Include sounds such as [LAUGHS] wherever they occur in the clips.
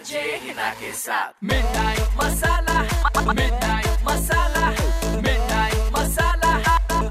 RJ Hina के साथ midnight masala midnight masala midnight masala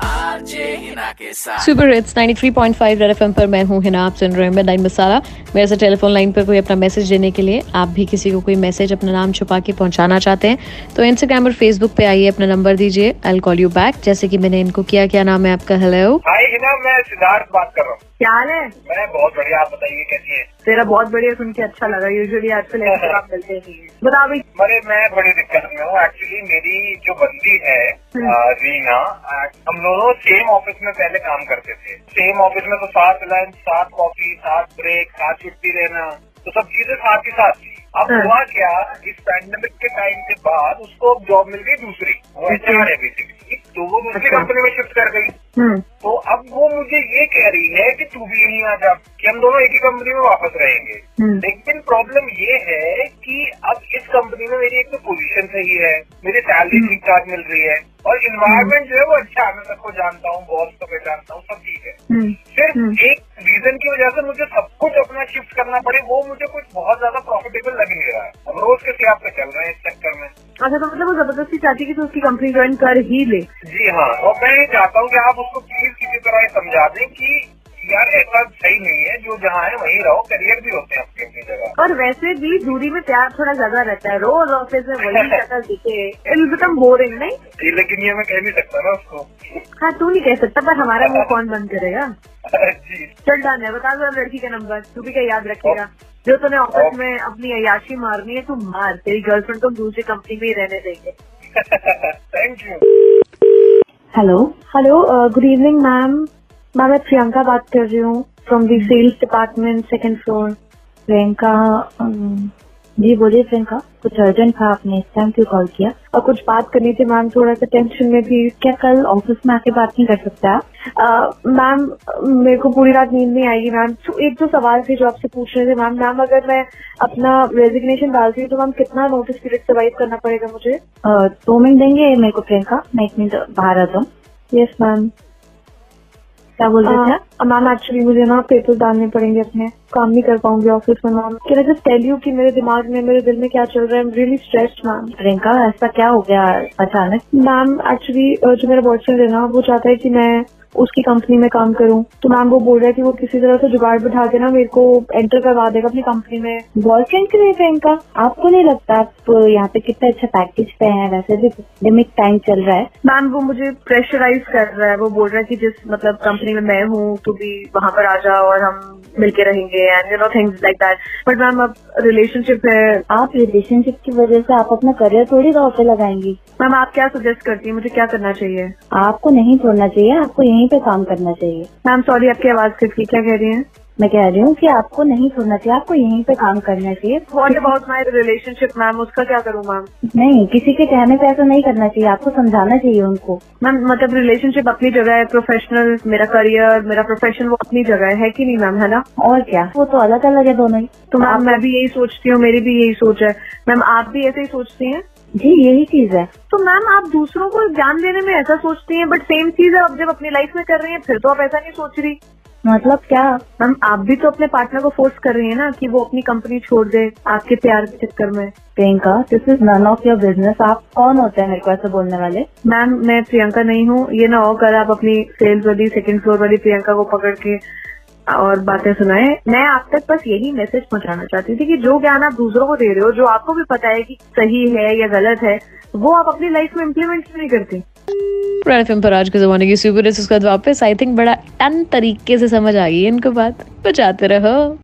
RJ Hina के साथ सुपर हिट्स 93.5 रेड एफएम पर मैं हूँ हिना आप सुन रहे हैं मिडनाइट मसाला मेरे से टेलीफोन लाइन पर कोई अपना मैसेज देने के लिए आप भी किसी को कोई मैसेज अपना नाम छुपा के पहुंचाना चाहते हैं तो इंस्टाग्राम और फेसबुक पे आइए अपना नंबर दीजिए। आई कॉल यू बैक जैसे कि मैंने इनको किया क्या नाम है आपका? हेलो हाय हिना मैं सिद्धार्थ बात कर रहा हूँ। क्या हाल है? मैं बहुत बढ़िया आप बताइए कैसी है? तेरा बहुत बढ़िया सुन के अच्छा लगा। यूजुअली आजकल [LAUGHS] काम मिलते नहीं है। बता भाई अरे मैं बड़ी दिक्कत में हूँ। एक्चुअली मेरी जो बंदी है हम्म। रीना हम दोनों सेम ऑफ़िस में पहले काम करते थे। सेम ऑफ़िस में तो साथ लंच साथ कॉफ़ी साथ ब्रेक साथ छुट्टी रहना तो सब चीज़ें साथ ही साथ थी। अब हाँ। हुआ क्या इस पैंडेमिक के टाइम के बाद उसको जॉब मिल गई दूसरी। वो एच आर है बेसिकली तो वो दूसरी अच्छा। कंपनी में शिफ्ट कर गई। तो अब वो मुझे ये कह रही है कि तू भी यहीं आ जा कि हम दोनों एक ही कंपनी में वापस रहेंगे। हम्म। लेकिन प्रॉब्लम ये है कि अब इस कंपनी में मेरी एक तो पोजीशन सही है मेरी सैलरी ठीक ठाक मिल रही है और इन्वायरमेंट जो है वो अच्छा है मैं सबको जानता हूँ बॉस को मैं जानता हूँ सब ठीक है। हम्म। सिर्फ़ हम्म। एक रीजन की वजह से मुझे सब कुछ अपना शिफ्ट करना पड़े वो मुझे कुछ बहुत ज़्यादा प्रॉफिटेबल लग नहीं रहा है। रोज के सियाब पे चल रहे हैं ज़बरदस्ती चाहती है कि तू उसकी कंपनी ज्वाइन कर ही ले। जी हाँ और मैं ये चाहता हूँ कि आप उसको प्लीज़ किसी तरह समझा दें कि यार ऐसा सही नहीं है जो जहाँ है वहीं रहो करियर भी होते हैं अपनी अपनी जगह। और वैसे भी दूरी में प्यार थोड़ा ज़्यादा रहता है रोज ऑफ़िस में वही [LAUGHS] शक्ल दिखे। बिकम बोरिंग नहीं? लेकिन ये मैं कह नहीं सकता ना उसको। हाँ तू नहीं कह सकता पर हमारा मुँह कौन बंद करेगा? [LAUGHS] जी। चल डन है बता दो लड़की का नंबर तू भी क्या याद रखेगा? जो तुमने ऑफ़िस में अपनी अयाशी मारनी है तू मार। तेरी गर्लफ्रेंड को दूसरी कंपनी में ही रहने देंगे। Thank you hello hello good evening ma'am ma'am मैं प्रियंका बात कर रही हूँ from the sales department second floor Priyanka um, जी बोलिए प्रियंका कुछ अर्जेंट था आपने इस टाइम क्यों कॉल किया? और कुछ बात करनी थी मैम थोड़ा सा टेंशन में भी। क्या कल ऑफ़िस में आके बात नहीं कर सकता? आप? मैम मेरे को पूरी रात नींद नहीं आएगी मैम तो एक दो सवाल थे जो आपसे पूछ रहे थे मैम मैम अगर मैं अपना रेजिग्नेशन डालती हूँ तो मैम कितना नोटिस पीरियड सर्वाइव करना पड़ेगा मुझे? दो मिनट देंगे मेरे को प्रियंका मैं एक मिनट बाहर आता हूँ। यस मैम क्या बोल रहे थे? मैम एक्चुअली मुझे ना पेपर डालने पड़ेंगे अपने काम नहीं कर पाऊँगी ऑफ़िस में ma'am. Can I just tell you कि मेरे दिमाग में मेरे दिल में क्या चल रहा है? Really stressed ma'am. प्रियंका ऐसा क्या हो गया अचानक? मैम एक्चुअली जो मेरा बॉयफ्रेंड है ना वो चाहता है कि मैं उसकी कंपनी में काम करूँ। तो मैम वो बोल रहा है कि वो किसी तरह से जुगाड़ बिठा के ना मेरे को एंटर करवा देगा अपनी कंपनी में। बॉयफ्रेंड के लिए प्रियंका आपको नहीं लगता आप यहाँ पे कितना अच्छा पैकेज पे हैं? वैसे भी लिमिट टाइम चल रहा है। मैम वो मुझे प्रेशराइज कर रहा है। वो बोल रहा है कि जिस मतलब कंपनी में मैं हूँ तू भी वहाँ पर आ जा और हम मिलके रहेंगे and you know things like that but ma'am अब रिलेशनशिप है। आप रिलेशनशिप की वजह से आप अपना करियर थोड़ी दाव पे लगाएँगी। मैम आप क्या सजेस्ट करती हैं? मुझे क्या करना चाहिए? आपको नहीं छोड़ना चाहिए। आपको यहीं पे काम करना चाहिए। मैम सॉरी आपकी आवाज़ किसकी क्या कह रही हैं? मैं कह रही हूँ कि आपको नहीं छोड़ना चाहिए आपको यहीं पे काम करना चाहिए। What about my relationship ma'am? उसका क्या करूँ मैम? नहीं किसी के कहने पे ऐसा नहीं करना चाहिए आपको समझाना चाहिए उनको। मैम मतलब रिलेशनशिप अपनी जगह है प्रोफेशनल मेरा करियर मेरा प्रोफेशन वो अपनी जगह है है कि नहीं मैम है ना? और क्या? वो तो अलग अलग है दोनों ही। तो मैम मैं भी यही सोचती हूँ मेरी भी यही सोच है। मैम आप भी ऐसे ही सोचती हैं? जी यही चीज़ है। तो मैम आप दूसरों को ज्ञान देने में ऐसा सोचती हैं बट सेम चीज़ आप जब अपनी लाइफ में कर रही हैं फिर तो आप ऐसा नहीं सोच रही। मतलब क्या? मैम आप भी तो अपने पार्टनर को फोर्स कर रही हैं ना कि वो अपनी कंपनी छोड़ दे आपके प्यार के चक्कर में। Priyanka this is none of your business आप कौन होते हैं मेरे को ऐसे बोलने वाले? मैम मैं प्रियंका नहीं हूँ। ये ना हो कर आप अपनी सेल्स वाली सेकंड फ्लोर वाली प्रियंका को पकड़ के और बातें सुनाए। मैं आप तक बस यही मैसेज पहुंचाना चाहती थी कि जो ज्ञान आप दूसरों को दे रहे हो, जो आपको भी पता है कि सही है या गलत है, वो आप अपनी लाइफ में इम्प्लीमेंट क्यों नहीं करते? रेड एफएम पर आज के जमाने की सुपर वापस आई थिंक बड़ा टन तरीके से समझ आ गई इनको बात। बचाते रहो।